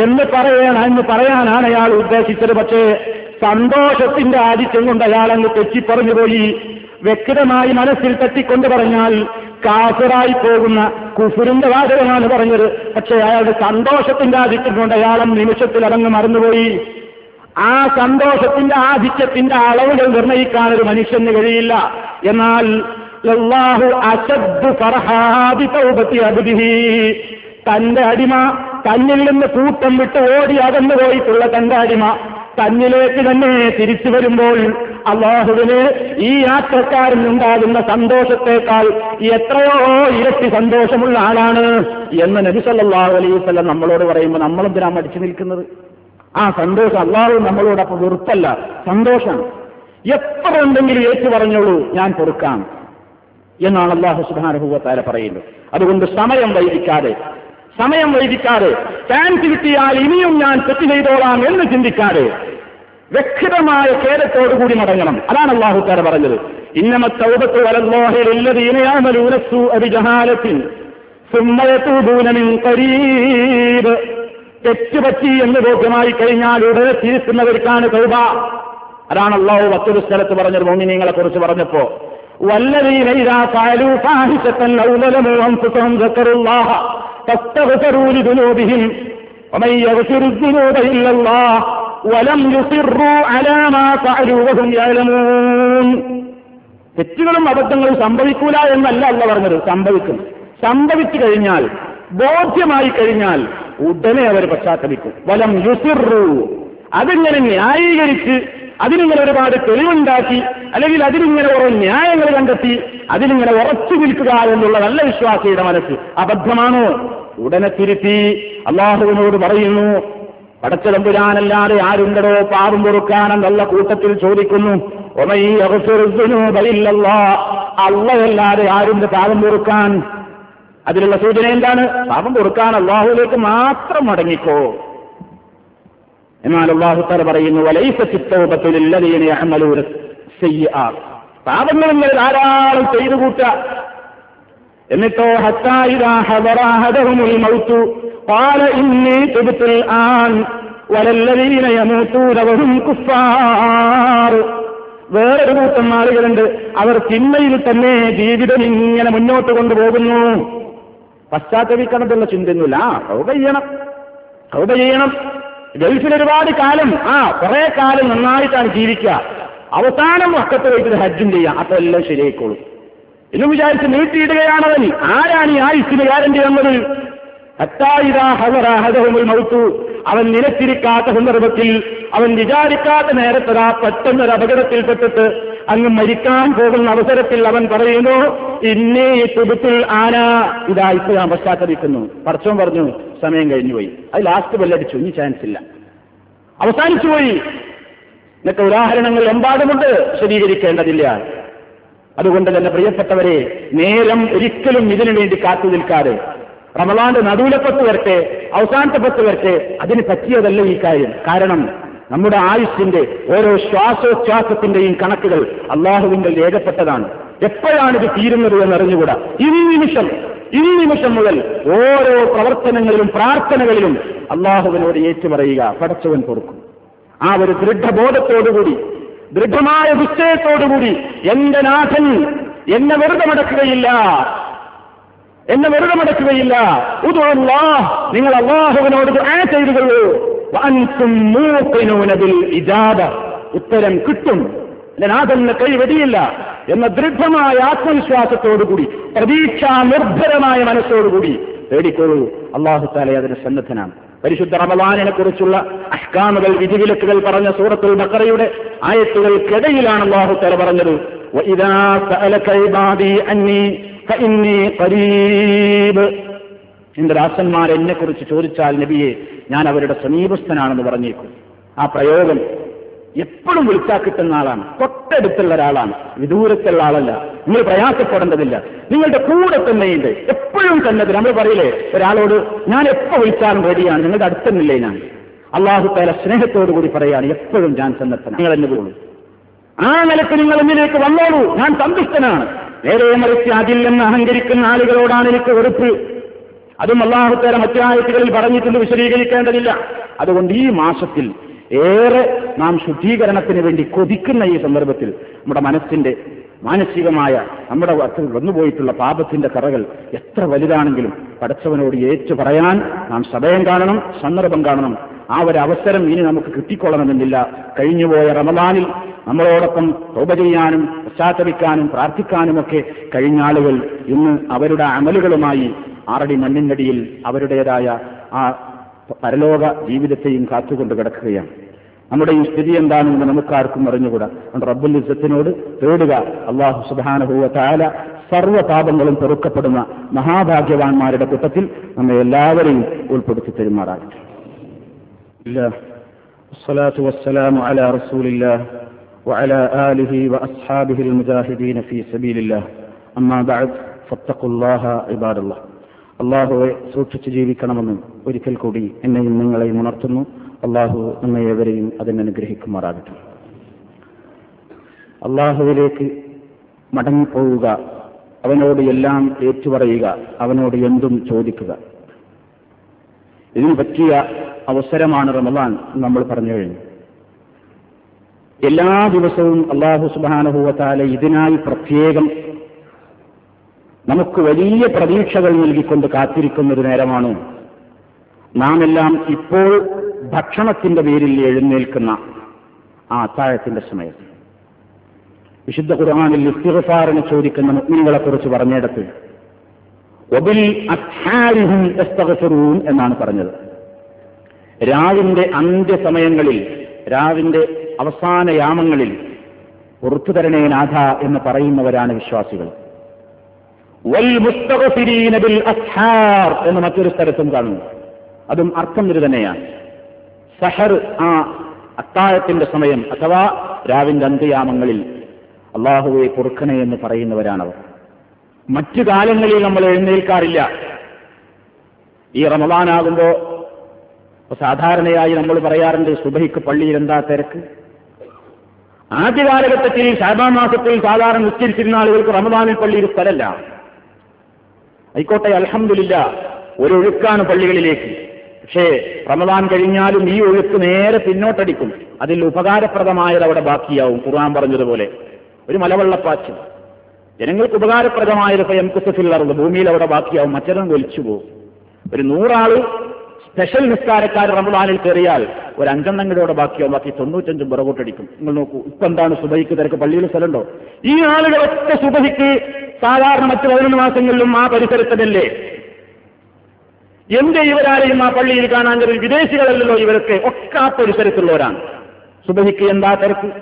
എന്ന് പറയണ എന്ന് പറയാനാണ് അയാൾ ഉദ്ദേശിച്ചത്. പക്ഷേ സന്തോഷത്തിന്റെ ആദിത്യം കൊണ്ട് അയാൾ അങ്ങ് തെറ്റിപ്പറഞ്ഞുപോയി വ്യക്തമായി മനസ്സിൽ തട്ടിക്കൊണ്ട് പറഞ്ഞാൽ കാഫിറായി പോകുന്ന കുഫുരിന്റെ വാചകമാണ് പറഞ്ഞത്. പക്ഷേ അയാളുടെ സന്തോഷത്തിന്റെ ആധിക്യം കൊണ്ട് അയാളും നിമിഷത്തിൽ അതങ്ങ് മറന്നുപോയി. ആ സന്തോഷത്തിന്റെ ആധിക്യത്തിന്റെ അളവുകൾ നിർണയിക്കാൻ ഒരു മനുഷ്യന് കഴിയില്ല. എന്നാൽ തന്റെ അടിമ തന്നിൽ നിന്ന് കൂട്ടം വിട്ട് ഓടി അകന്നു പോയിട്ടുള്ള തന്റെ അടിമ തന്നിലേക്ക് തന്നെ തിരിച്ചു വരുമ്പോൾ അള്ളാഹുവിന് ഈ യാത്രക്കാരനുണ്ടാകുന്ന സന്തോഷത്തെക്കാൾ എത്രയോ ഇരട്ടി സന്തോഷമുള്ള ആളാണ് എന്ന് നബിസല്ലാഹു വസല്ലം നമ്മളോട് പറയുമ്പോൾ നമ്മളെന്തിനാ മടിച്ചു നിൽക്കുന്നത്? ആ സന്തോഷം അള്ളാഹു നമ്മളോടൊപ്പം വെറുപ്പല്ല സന്തോഷം. എത്ര ഉണ്ടെങ്കിലും ഏറ്റു പറഞ്ഞോളൂ ഞാൻ പൊറുക്കാം എന്നാണ് അള്ളാഹു സുധാനഭൂവത്താര പറയുന്നത്. അതുകൊണ്ട് സമയം വൈകിക്കാതെ സമയം വൈകിക്കാതെ ചാൻസ് കിട്ടിയാൽ ഇനിയും ഞാൻ തെറ്റ് ചെയ്തോളാം എന്ന് ചിന്തിക്കാതെ വ്യക്തമായ ഖേദത്തോടുകൂടി മടങ്ങണം അതാണ് അള്ളാഹു താര പറഞ്ഞത് ഇന്നമത്തൗബത്ത് വലല്ലാഹിലൂനസു അഭിജഹാലത്തിൻ സുമ്മയത്തൂബൂനമിൻ കരീബ് തെറ്റുപറ്റി എന്ന് ബോധ്യമായി കഴിഞ്ഞാൽ ഉടനെ തിരിക്കുന്നവർക്കാണ് തൗബ അതാണ് അള്ളാഹു മറ്റൊരു സ്ഥലത്ത് പറഞ്ഞത് മോമിനിങ്ങളെ കുറിച്ച് പറഞ്ഞപ്പോ والذين إذا فعلوا فاحشة أو ظلموا أنفسهم ذكروا الله فاستغفروا لذنوبهم ومن يغفر الذنوب إلا الله വലം തെറ്റുകളും അബദ്ധങ്ങളും സംഭവിക്കൂല എന്നല്ല അല്ല പറഞ്ഞത്. സംഭവിക്കും. സംഭവിച്ചു കഴിഞ്ഞാൽ ബോധ്യമായി കഴിഞ്ഞാൽ ഉടനെ അവർ പശ്ചാത്തലിക്കും വലം യുസിറു അതിങ്ങനെ ന്യായീകരിച്ച് അതിനിങ്ങനെ ഒരുപാട് തെളിവുണ്ടാക്കി അല്ലെങ്കിൽ അതിനിങ്ങനെ ഓരോ ന്യായങ്ങൾ കണ്ടെത്തി അതിനിങ്ങനെ ഉറച്ചു നിൽക്കുക എന്നുള്ള നല്ല വിശ്വാസിയുടെ മനസ്സ് അബദ്ധമാണോ. ഉടനെ തിരുത്തി. അള്ളാഹുവിനോട് പറയുന്നു പടച്ചതമ്പുരാനല്ലാതെ ആരുണ്ടടോ പാപം പൊറുക്കാനെന്നുള്ള കൂട്ടത്തിൽ ചോദിക്കുന്നു. അള്ളയല്ലാതെ ആരുണ്ട് പാപം പൊറുക്കാൻ? അതിലുള്ള സൂചന എന്താണ്? പാപം കൊടുക്കാൻ അള്ളാഹുലേക്ക് മാത്രം മടങ്ങിക്കോ. എന്നാൽ അള്ളാഹു തല പറയുന്നു പാപങ്ങൾ ധാരാളം ചെയ്തു കൂട്ടുക എന്നിട്ടോ വേറൊരു കൂട്ടം ആളുകളുണ്ട്. അവർ ചിന്മയിൽ തന്നെ ജീവിതം ഇങ്ങനെ മുന്നോട്ട് കൊണ്ടുപോകുന്നു. പശ്ചാത്തലിക്കണതുള്ള ചിന്തയൊന്നുമില്ല. ആ കൗത ചെയ്യണം. കൗത ചെയ്യണം. ഗൾഫിൽ ഒരുപാട് കാലം ആ കുറെ കാലം നന്നായിട്ടാണ് ജീവിക്കുക. അവസാനം വക്കത്ത് വെച്ചിട്ട് ഹജ്ജും ചെയ്യാം. അപ്പൊ എല്ലാം ശരിയായിക്കോളും. എന്ന് വിചാരിച്ച് നീട്ടിയിടുകയാണവൻ ആരാണ് ഈ ആയുസ്സിന് ഗ്യാരണ്ടി വന്നത് മൗത്തു. അവൻ നിലച്ചിരിക്കാത്ത സന്ദർഭത്തിൽ അവൻ വിചാരിക്കാത്ത നേരത്തതാ പെട്ടെന്നൊരു അപകടത്തിൽപ്പെട്ടിട്ട് അങ്ങ് മരിക്കാൻ പോകുന്ന അവസരത്തിൽ അവൻ പറയുന്നു ഇന്നേ തുടുത്തിൽ ആന. ഇതാ ഞാൻ പശ്ചാത്തലിക്കുന്നു പറച്ചോൻ പറഞ്ഞു സമയം കഴിഞ്ഞുപോയി അത് ലാസ്റ്റ് ബെല്ലടിച്ചു ഇനി ചാൻസ് ഇല്ല. അവസാനിച്ചുപോയി എന്നൊക്കെ ഉദാഹരണങ്ങൾ എമ്പാടുമുണ്ട്. ശരീകരിക്കേണ്ടതില്ല അതുകൊണ്ട് തന്നെ പ്രിയപ്പെട്ടവരെ നേരം ഒരിക്കലും ഇതിനു വേണ്ടി കാത്തു നിൽക്കാതെ റമലാന്റെ നടുവിലെ പത്ത് വരട്ടെ അവസാനത്തെ പത്ത് വരട്ടെ അതിന് പറ്റിയതല്ല ഈ കാര്യം. കാരണം നമ്മുടെ ആയുഷിന്റെ ഓരോ ശ്വാസോച്ഛ്വാസത്തിന്റെയും കണക്കുകൾ അള്ളാഹുവിന്റെ രേഖപ്പെട്ടതാണ്. എപ്പോഴാണ് ഇത് തീരുന്നത് എന്നറിഞ്ഞുകൂടാ? ഈ നിമിഷം ഈ നിമിഷം മുതൽ ഓരോ പ്രവർത്തനങ്ങളിലും പ്രാർത്ഥനകളിലും അള്ളാഹുവിനോട് ഏറ്റുപറയുക പടച്ചവൻ പൊറുക്കും. ആ ഒരു ദൃഢബോധത്തോടുകൂടി ദൃഢമായ നിശ്ചയത്തോടുകൂടി എന്റെ നാഥൻ എന്നെ വെറുതെ മടക്കുകയില്ല. എന്നെ വെറുതെ മടക്കുകയില്ല. ഉദുല്ലാ നിങ്ങൾ അള്ളാഹുവിനോട് ആ ചെയ്തുകൊള്ളൂ. ഉത്തരം കിട്ടും. എന്റെ നാഥന് കൈവെടിയില്ല എന്ന ദൃഢമായ ആത്മവിശ്വാസത്തോടുകൂടി പ്രതീക്ഷാ നിർഭരമായ മനസ്സോടുകൂടി തേടിക്കൊള്ളൂ. അള്ളാഹു താലെ അതിന് സന്നദ്ധനാണ്. പരിശുദ്ധ റമലാനിനെ കുറിച്ചുള്ള അഷ്കാമുകൾ വിധിവിലക്കുകൾ പറഞ്ഞ സൂറത്തുൽ ബക്കറയുടെ ആയത്തുകൾക്കിടയിലാണ് അള്ളാഹു തല പറഞ്ഞത്. എന്റെ ദാസന്മാർ എന്നെ കുറിച്ച് ചോദിച്ചാൽ നബിയെ ഞാൻ അവരുടെ സമീപസ്ഥനാണെന്ന് പറഞ്ഞേക്കും. ആ പ്രയോഗം എപ്പോഴും വിളിച്ചാൽ കിട്ടുന്ന ആളാണ്. തൊട്ടടുത്തുള്ള ഒരാളാണ്. വിദൂരത്തുള്ള ആളല്ല. നിങ്ങൾ പ്രയാസപ്പെടേണ്ടതില്ല. നിങ്ങളുടെ കൂടെ തന്നെയുണ്ട്. എപ്പോഴും തന്നെ നമ്മൾ പറയില്ലേ? ഒരാളോട് ഞാൻ എപ്പോൾ വിളിച്ചാലും റെഡിയാണ്. നിങ്ങളുടെ അടുത്തന്നില്ലേ ഞാൻ? അള്ളാഹു തല സ്നേഹത്തോടു കൂടി പറയാണ് എപ്പോഴും ഞാൻ ചെന്നെത്തണം നിങ്ങൾ എന്നെ പോകുള്ളൂ ആ നിലയ്ക്ക് നിങ്ങൾ എന്നിലേക്ക് വന്നോളൂ. ഞാൻ സന്തുഷ്ടനാണ്. നേരെ മറിച്ച് അതിൽ നിന്ന് അഹങ്കരിക്കുന്ന ആളുകളോടാണ് എനിക്ക് വെറുപ്പ്. അതും അള്ളാഹുത്തേര മറ്റായത്തുകളിൽ പറഞ്ഞിട്ടുണ്ട് വിശദീകരിക്കേണ്ടതില്ല. അതുകൊണ്ട് ഈ മാസത്തിൽ ഏറെ നാം ശുദ്ധീകരണത്തിന് വേണ്ടി കൊതിക്കുന്ന ഈ സന്ദർഭത്തിൽ നമ്മുടെ മനസ്സിന്റെ മാനസികമായ നമ്മുടെ വന്നുപോയിട്ടുള്ള പാപത്തിന്റെ കറകൾ എത്ര വലുതാണെങ്കിലും പടച്ചവനോട് ഏറ്റു പറയാൻ നാം സമയം കാണണം സന്ദർഭം കാണണം. ആ ഒരു അവസരം ഇനി നമുക്ക് കിട്ടിക്കൊള്ളണമെന്നില്ല. കഴിഞ്ഞുപോയ റമദാനിൽ നമ്മളോടൊപ്പം തോപ ചെയ്യാനും പശ്ചാത്തപിക്കാനും പ്രാർത്ഥിക്കാനുമൊക്കെ കഴിഞ്ഞ ആളുകൾ ഇന്ന് അവരുടെ അമലുകളുമായി ആറടി മണ്ണിനടിയിൽ അവരുടേതായ ആ പരലോക ജീവിതത്തെയും കാത്തുകൊണ്ട് കിടക്കുകയാണ്. നമ്മുടെ ഈ സ്ഥിതി എന്താണെന്ന് നമുക്കാർക്കും അറിഞ്ഞുകൂടാ അതുകൊണ്ട് റബ്ബുൽ ഇസത്തിനോട് തേടുക അള്ളാഹു സുബാനുഭൂവ താല സർവ്വ പാപങ്ങളും പൊറുക്കപ്പെടുന്ന മഹാഭാഗ്യവാന്മാരുടെ കൂട്ടത്തിൽ നമ്മെ എല്ലാവരെയും ഉൾപ്പെടുത്തി തെരുമാറാകട്ടെ والصلاة والسلام على رسول الله وعلى آله وأصحابه المجاهدين في سبيل الله أما بعد فاتقوا الله عباد الله അള്ളാഹുവെ സൂക്ഷിച്ച് ജീവിക്കണമെന്നും ഒരിക്കൽ കൂടി എന്നെയും നിങ്ങളെയും ഉണർത്തുന്നു അള്ളാഹു നമ്മയെവരെയും അതിനനുഗ്രഹിക്കുമാറാകട്ടെ. അള്ളാഹുവിലേക്ക് മടങ്ങിപ്പോവുക അവനോട് എല്ലാം ഏറ്റുപറയുക അവനോട് എന്തും ചോദിക്കുക. ഇതിന് പറ്റിയ അവസരമാണ് റമദാൻ നമ്മൾ പറഞ്ഞു കഴിഞ്ഞു. എല്ലാ ദിവസവും അള്ളാഹു സുബാനഹുവത്താല ഇതിനായി പ്രത്യേകം നമുക്ക് വലിയ പ്രതീക്ഷകൾ നൽകിക്കൊണ്ട് കാത്തിരിക്കുന്ന ഒരു നേരമാണ് നാം എല്ലാം ഇപ്പോൾ ഭക്ഷണത്തിന്റെ പേരിൽ എഴുന്നേൽക്കുന്ന ആ അത്താഴത്തിന്റെ സമയത്ത്. വിശുദ്ധ ഖുർആാനിൽ ഇസ്തിഫാറിനെ ചോദിക്കുന്ന മുഗ്നികളെ കുറിച്ച് പറഞ്ഞിടത്ത് ഒബിൽ എന്നാണ് പറഞ്ഞത്. രാവിന്റെ അന്ത്യസമയങ്ങളിൽ രാവിന്റെ അവസാന യാമങ്ങളിൽ പുറത്തു തരണേ നാഥ എന്ന് പറയുന്നവരാണ് വിശ്വാസികൾ. വൽ എന്ന് മറ്റൊരു സ്ഥലത്തും കാണുന്നു. അതും അർത്ഥം ഇത് തന്നെയാണ്. സഹർ ആ അത്താഴത്തിന്റെ സമയം അഥവാ രാവിന്റെ അന്ത്യയാമങ്ങളിൽ അള്ളാഹുവെ പൊറുക്കണേ എന്ന് പറയുന്നവരാണവർ. മറ്റു കാലങ്ങളിൽ നമ്മൾ എഴുന്നേൽക്കാറില്ല. ഈ റമദാനാകുമ്പോ സാധാരണയായി നമ്മൾ പറയാറുണ്ട് സുബഹിക്ക് പള്ളിയിൽ എന്താ തിരക്ക്? ആദ്യ കാലഘട്ടത്തിൽ ഷാബാ മാസത്തിൽ സാധാരണ നിശ്ചയിച്ചിരുന്ന ആളുകൾക്ക് റമദാനിൽ പള്ളിയിൽ സ്ഥലമല്ല ആയിക്കോട്ടെ അലഹമില്ല ഒരു ഒഴുക്കാണ് പള്ളികളിലേക്ക്. പക്ഷേ റമദാൻ കഴിഞ്ഞാലും ഈ ഒഴുക്ക് നേരെ പിന്നോട്ടടിക്കും. അതിൽ ഉപകാരപ്രദമായത് അവിടെ ബാക്കിയാവും. ഖുർആൻ പറഞ്ഞതുപോലെ. ഒരു മലവെള്ളപ്പാച്ചിൽ. ജനങ്ങൾക്ക് ഉപകാരപ്രദമായത് ഇപ്പൊ എം കുസഫില്ലറുണ്ട് ഭൂമിയിൽ അവിടെ ബാക്കിയാവും. മറ്റൊന്നും ഒലിച്ചു പോകും. ഒരു നൂറാൾ സ്പെഷ്യൽ നിസ്കാരക്കാർ റമദാനിൽ കയറിയാൽ ഒരു അഞ്ചെണ്ണം അവിടെ ബാക്കിയാവും. ബാക്കി തൊണ്ണൂറ്റഞ്ചും പുറകോട്ടടിക്കും. നിങ്ങൾ നോക്കൂ ഇപ്പൊ എന്താണ് സുബഹിക്ക് തിരക്ക്? പള്ളിയിൽ സ്ഥലമുണ്ടോ? ഈ ആളുകളൊക്കെ സുബഹിക്ക് സാധാരണ മറ്റ് പതിനൊന്ന് മാസങ്ങളിലും ആ പരിസരത്തതല്ലേ എന്റെ ഇവരാരെയും ആ പള്ളിയിൽ കാണാൻ കഴിയും വിദേശികളല്ലല്ലോ ഇവരൊക്കെ. ഒക്കെ ആ പരിസരത്തുള്ളവരാണ് സുബഹിക്ക് എന്താ തിരക്ക്?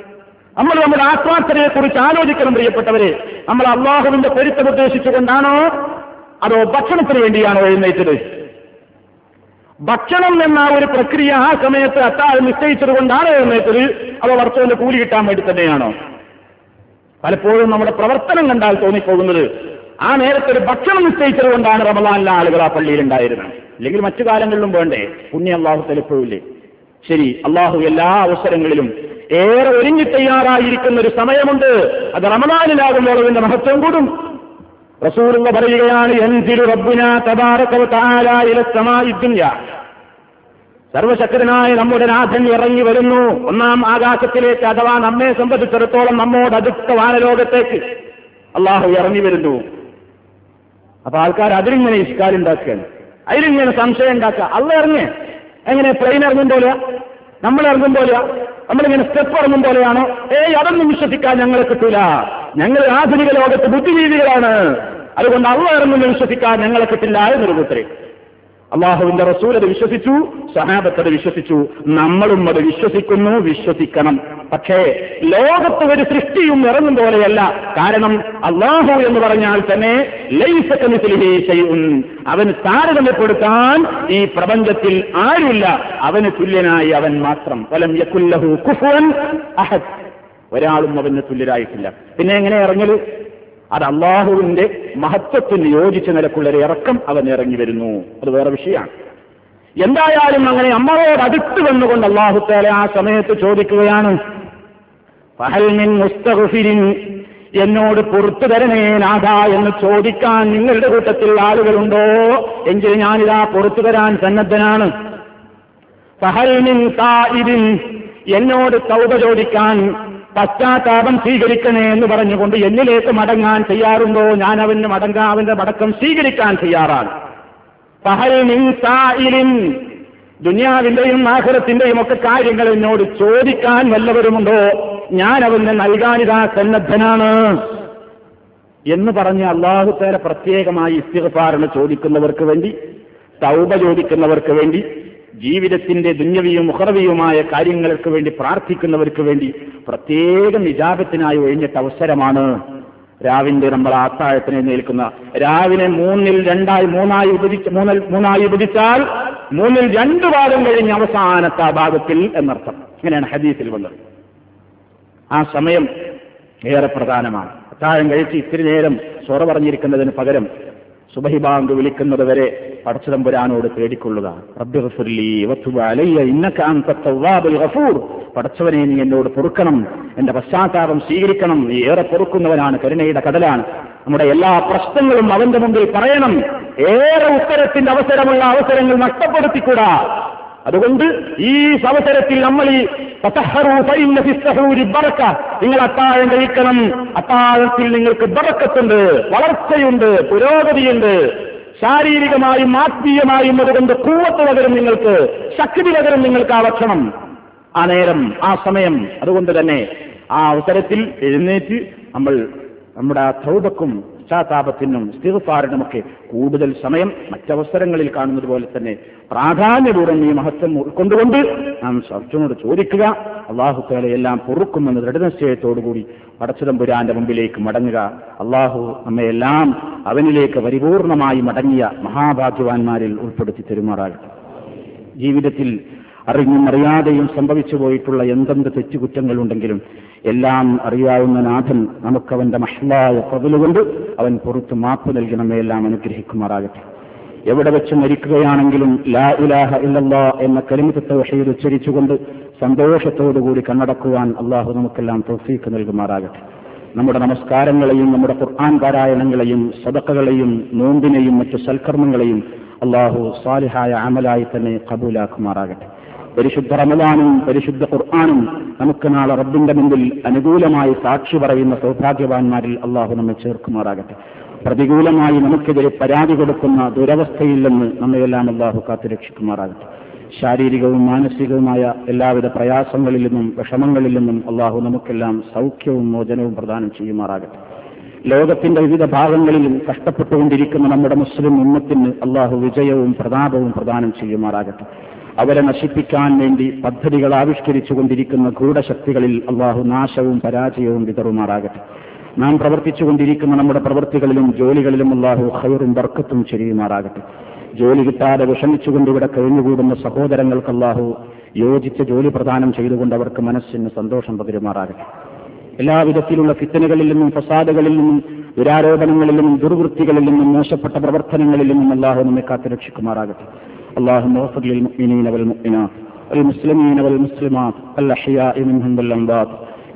നമ്മൾ നമ്മുടെ ആത്മാർത്ഥതയെ കുറിച്ച് ആലോചിക്കണം പ്രിയപ്പെട്ടവരെ. നമ്മൾ അള്ളാഹുവിന്റെ പൊരുത്തം ഉദ്ദേശിച്ചുകൊണ്ടാണോ? അതോ ഭക്ഷണത്തിന് വേണ്ടിയാണോ എഴുന്നേറ്റത്? ഭക്ഷണം എന്ന ഒരു പ്രക്രിയ ആ സമയത്ത് അത്താഴം നിശ്ചയിച്ചത് കൊണ്ടാണോ എഴുന്നേറ്റത്? അതോ വർഷവിന്റെ കൂലി കിട്ടാൻ വേണ്ടി തന്നെയാണോ? പലപ്പോഴും നമ്മുടെ പ്രവർത്തനം കണ്ടാൽ തോന്നിപ്പോകുന്നത് ആ നേരത്തെ ഒരു ഭക്ഷണം നിശ്ചയിച്ചത് കൊണ്ടാണ് റമദാനിലെ ആളുകൾ ആ പള്ളിയിൽ ഉണ്ടായിരുന്നത്. അല്ലെങ്കിൽ മറ്റു കാലങ്ങളിലും വേണ്ടേ? പുണ്യ അള്ളാഹു തെളിപ്പോഴില്ലേ ശരി അള്ളാഹു എല്ലാ അവസരങ്ങളിലും ഏറെ ഒരുങ്ങി തയ്യാറായിരിക്കുന്ന ഒരു സമയമുണ്ട്. അത് റമദാനിലാകുമ്പോൾ അതിന്റെ മഹത്വം കൂടും. റസൂലുള്ള പറയുകയാണ് സർവശക്തനായ നമ്മുടെ നാഥൻ ഇറങ്ങി വരുന്നു. ഒന്നാം ആകാശത്തിലേക്ക് അഥവാ നമ്മെ സംബന്ധിച്ചിടത്തോളം നമ്മോട് അടുത്ത വാനലോകത്തേക്ക്. അള്ളാഹു ഇറങ്ങി വരുന്നു. അപ്പൊ ആൾക്കാർ അതിലിങ്ങനെ ഇഷ്കാലുണ്ടാക്കുകയാണ് അതിലിങ്ങനെ സംശയം ഉണ്ടാക്കുക. അള്ള ഇറങ്ങി. എങ്ങനെ പ്ലെയിൻ ഇറങ്ങും പോലെയാ? നമ്മൾ ഇറങ്ങും പോലെയാ? നമ്മളിങ്ങനെ സ്റ്റെപ്പ് ഇറങ്ങും പോലെയാണോ. ഏയ് അതൊന്നും വിശ്വസിക്കാൻ ഞങ്ങളെ കിട്ടൂല. ഞങ്ങൾ ആധുനിക ലോകത്ത് ബുദ്ധിജീവികളാണ്. അതുകൊണ്ട് അള്ള ഇറങ്ങുന്ന വിശ്വസിക്കാൻ ഞങ്ങളെ കിട്ടില്ല കൂട്ടരെ അള്ളാഹുവിന്റെ റസൂൽ അത് വിശ്വസിച്ചു സഹാബത്ത് അത് വിശ്വസിച്ചു. നമ്മളും അത് വിശ്വസിക്കുന്നു വിശ്വസിക്കണം. പക്ഷേ ലോകത്ത് ഒരു സൃഷ്ടിയും ഇറങ്ങും പോലെയല്ല. കാരണം അള്ളാഹു എന്ന് പറഞ്ഞാൽ തന്നെ അവന് താരതമ്യപ്പെടുത്താൻ ഈ പ്രപഞ്ചത്തിൽ ആരുമില്ല. അവന് തുല്യനായി അവൻ മാത്രം. വലം യക്കുല്ലഹു കുഫുവൻ അഹദ്. ഒരാളും അവന് തുല്യരായിട്ടില്ല. പിന്നെ എങ്ങനെ ഇറങ്ങൽ? അത് അള്ളാഹുവിന്റെ മഹത്വത്തിന് യോജിച്ച നിലക്കുള്ളൊരു ഇറക്കം അവൻ ഇറങ്ങി വരുന്നു. അത് വേറെ വിഷയമാണ്. എന്തായാലും അങ്ങനെ അമ്മയോട് അടുത്ത് വന്നുകൊണ്ട് അള്ളാഹുത്താലെ ആ സമയത്ത് ചോദിക്കുകയാണ് എന്നോട് പുറത്തു തരണേ നാഥ എന്ന് ചോദിക്കാൻ നിങ്ങളുടെ കൂട്ടത്തിൽ ആളുകളുണ്ടോ? എങ്കിൽ ഞാനിതാ പുറത്തു തരാൻ സന്നദ്ധനാണ്. എന്നോട് തൗബ ചോദിക്കാൻ പശ്ചാത്താപം സ്വീകരിക്കണേ എന്ന് പറഞ്ഞുകൊണ്ട് എന്നിലേക്ക് മടങ്ങാൻ തയ്യാറുണ്ടോ? ഞാൻ അവന് മടങ്ങാൻ അവന്റെ മടക്കം സ്വീകരിക്കാൻ തയ്യാറാണ്. പഹൽ സായിലിൻ ദുനിയാവിന്റെയും ആഹ്റത്തിന്റെയും ഒക്കെ കാര്യങ്ങൾ എന്നോട് ചോദിക്കാൻ വല്ലവരുമുണ്ടോ? ഞാൻ അവന് നൽകാനിതാ സന്നദ്ധനാണ്. എന്ന് പറഞ്ഞ് അള്ളാഹുത്തേരെ പ്രത്യേകമായി ഇസ്തിഫാറിന് ചോദിക്കുന്നവർക്ക് വേണ്ടി തൗബ ചോദിക്കുന്നവർക്ക് വേണ്ടി ജീവിതത്തിന്റെ ദുന്യവിയും മുഹറവിയുമായ കാര്യങ്ങൾക്ക് വേണ്ടി പ്രാർത്ഥിക്കുന്നവർക്ക് വേണ്ടി പ്രത്യേകം നിജാപത്തിനായി ഒഴിഞ്ഞിട്ട അവസരമാണ് രാവിന്റെ നമ്മൾ ആത്താഴത്തിനെ നിൽക്കുന്ന രാവിലെ മൂന്നിൽ രണ്ടായി മൂന്നായി വിഭജിച്ച് മൂന്നിൽ മൂന്നായി വിഭജിച്ചാൽ മൂന്നിൽ രണ്ടു ഭാഗം കഴിഞ്ഞ് അവസാനത്തെ ആ ഭാഗത്തിൽ എന്നർത്ഥം. ഇങ്ങനെയാണ് ഹദീസിൽ വന്നത്. ആ സമയം ഏറെ പ്രധാനമാണ്. അത്താഴം കഴിച്ച് ഇത്തിരി നേരം സ്വറ പറഞ്ഞിരിക്കുന്നതിന് പകരം സുബഹി ബാങ്ക് വിളിക്കുന്നത് വരെ പടച്ചതമ്പുരാനോട് തേടിക്കൊള്ളുക പടച്ചവനെ നീ എന്നോട് പൊറുക്കണം. എന്റെ പശ്ചാത്താപം സ്വീകരിക്കണം. നീ ഏറെ പൊറുക്കുന്നവനാണ് കരുണയുടെ കടലാണ്. നമ്മുടെ എല്ലാ പ്രശ്നങ്ങളും അവന്റെ മുമ്പിൽ പറയണം. ഏറെ ഉത്തരത്തിന്റെ അവസരമുള്ള അവസരങ്ങൾ നഷ്ടപ്പെടുത്തിക്കൂടാ. അതുകൊണ്ട് ഈ അവസരത്തിൽ നമ്മൾ ഈ നിങ്ങൾ അത്താഴം കഴിക്കണം. അത്താഴത്തിൽ നിങ്ങൾക്ക് ബറക്കത്തുണ്ട് വളർച്ചയുണ്ട് പുരോഗതിയുണ്ട്. ശാരീരികമായും ആത്മീയമായും അതുകൊണ്ട് കൂവത്ത് പകരം നിങ്ങൾക്ക് ശക്തി പകരം നിങ്ങൾക്ക് ആ ഭക്ഷണം ആ നേരം ആ സമയം അതുകൊണ്ട് തന്നെ ആ അവസരത്തിൽ എഴുന്നേറ്റ് നമ്മൾ നമ്മുടെ ആ തൗബക്കും പശ്ചാത്താപത്തിനും സ്ഥിരപ്പാറിനുമൊക്കെ കൂടുതൽ സമയം മറ്റവസരങ്ങളിൽ കാണുന്നത് പോലെ തന്നെ പ്രാധാന്യപൂർവം ഈ മഹത്വം ഉൾക്കൊണ്ടുകൊണ്ട് നാം സർച്ചനോട് ചോദിക്കുക. അള്ളാഹുക്കളെ എല്ലാം പൊറുക്കുമെന്ന് ദൃഢനിശ്ചയത്തോടുകൂടി പടച്ചിതമ്പുരാന്റെ മുമ്പിലേക്ക് മടങ്ങുക. അള്ളാഹു നമ്മയെല്ലാം അവനിലേക്ക് പരിപൂർണമായി മടങ്ങിയ മഹാഭാഗ്യവാന്മാരിൽ ഉൾപ്പെടുത്തി തെരുമാറാകട്ടെ. ജീവിതത്തിൽ അറിഞ്ഞും അറിയാതെയും സംഭവിച്ചു പോയിട്ടുള്ള എന്തെന്ത് തെറ്റുകുറ്റങ്ങളുണ്ടെങ്കിലും എല്ലാം അറിയാവുന്ന നാഥൻ നമുക്കവന്റെ മഹ്ലായ പതിലുകൊണ്ട് അവൻ പുറത്ത് മാപ്പ് നൽകണമേ എല്ലാം അനുഗ്രഹിക്കുമാറാകട്ടെ. എവിടെ വെച്ച് മരിക്കുകയാണെങ്കിലും ലാ ഇലാഹ ഇല്ലല്ലാ എന്ന കലിമത്തെ വഷയിൽ ഉച്ചരിച്ചുകൊണ്ട് സന്തോഷത്തോടുകൂടി കണ്ണടക്കുവാൻ അള്ളാഹു നമുക്കെല്ലാം തൗഫീക്ക് നൽകുമാറാകട്ടെ. നമ്മുടെ നമസ്കാരങ്ങളെയും നമ്മുടെ ഖുർആൻ പാരായണങ്ങളെയും സദക്കകളെയും നോമ്പിനെയും മറ്റു സൽക്കർമ്മങ്ങളെയും അള്ളാഹു സ്വാലിഹായ അമലായി തന്നെ കബൂലാക്കുമാറാകട്ടെ. പരിശുദ്ധ റമദാനും പരിശുദ്ധ ഖുർആാനും നമുക്ക് നാളെ റബ്ബിന്റെ മുമ്പിൽ അനുകൂലമായി സാക്ഷി പറയുന്ന സൗഭാഗ്യവാന്മാരിൽ അള്ളാഹു നമ്മെ ചേർക്കുമാറാകട്ടെ. പ്രതികൂലമായി നമുക്കെതിരെ പരാതി കൊടുക്കുന്ന ദുരവസ്ഥയിൽ നിന്ന് നമ്മയെല്ലാം അള്ളാഹു കാത്തുരക്ഷിക്കുമാറാകട്ടെ ശാരീരികവും മാനസികവുമായ എല്ലാവിധ പ്രയാസങ്ങളിൽ നിന്നും വിഷമങ്ങളിൽ നിന്നും അള്ളാഹു നമുക്കെല്ലാം സൗഖ്യവും മോചനവും പ്രദാനം ചെയ്യുമാറാകട്ടെ. ലോകത്തിന്റെ വിവിധ ഭാഗങ്ങളിലും കഷ്ടപ്പെട്ടുകൊണ്ടിരിക്കുന്ന നമ്മുടെ മുസ്ലിം ഉമ്മത്തിന് അള്ളാഹു വിജയവും പ്രതാപവും പ്രദാനം ചെയ്യുമാറാകട്ടെ. അവരെ നശിപ്പിക്കാൻ വേണ്ടി പദ്ധതികൾ ആവിഷ്കരിച്ചുകൊണ്ടിരിക്കുന്ന ഗൂഢശക്തികളിൽ അള്ളാഹു നാശവും പരാജയവും വിതറുമാറാകട്ടെ. നാം പ്രവർത്തിച്ചുകൊണ്ടിരിക്കുന്ന നമ്മുടെ പ്രവൃത്തികളിലും ജോലികളിലും അള്ളാഹു ഹൈറും ബർക്കത്തും ചെരിയുമാറാകട്ടെ. ജോലി കിട്ടാതെ വിഷമിച്ചുകൊണ്ട് ഇവിടെ കഴിഞ്ഞുകൂടുന്ന സഹോദരങ്ങൾക്ക് അള്ളാഹു യോജിച്ച ജോലി പ്രദാനം ചെയ്തുകൊണ്ട് അവർക്ക് മനസ്സിന് സന്തോഷം പകരുമാറാകട്ടെ. എല്ലാവിധത്തിലുള്ള ഫിത്തനുകളിൽ നിന്നും ഫസാദുകളിൽ നിന്നും ദുരാരോപണങ്ങളിൽ നിന്നും ദുർവൃത്തികളിൽ നിന്നും മോശപ്പെട്ട പ്രവർത്തനങ്ങളിൽ നിന്നും അള്ളാഹു നമ്മെ കാത്തു രക്ഷിക്കുമാറാകട്ടെ اللهم اغفر للمؤمنين والمؤمنات والمسلمين والمسلمات الأحياء منهم والأموات.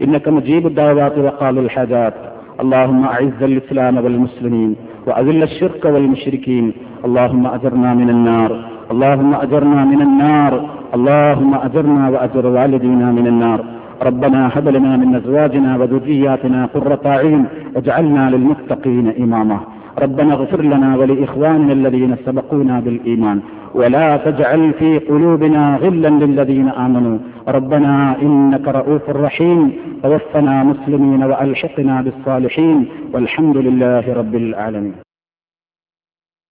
إنك مجيب الدعوات وقال الحاجات. اللهم أعز الإسلام والمسلمين وأذل الشرك والمشركين. اللهم أجرنا من النار. اللهم أجرنا من النار. اللهم أجرنا وأجر والدينا من النار. ربنا هب لنا من أزواجنا وذرياتنا قرة أعين واجعلنا للمتقين إماما. ربنا اغفر لنا ولإخواننا الذين سبقونا بالإيمان ولا تجعل في قلوبنا غلا للذين آمنوا. ربنا إنك رؤوف رحيم. توفنا مسلمين وألحقنا بالصالحين. والحمد لله رب العالمين.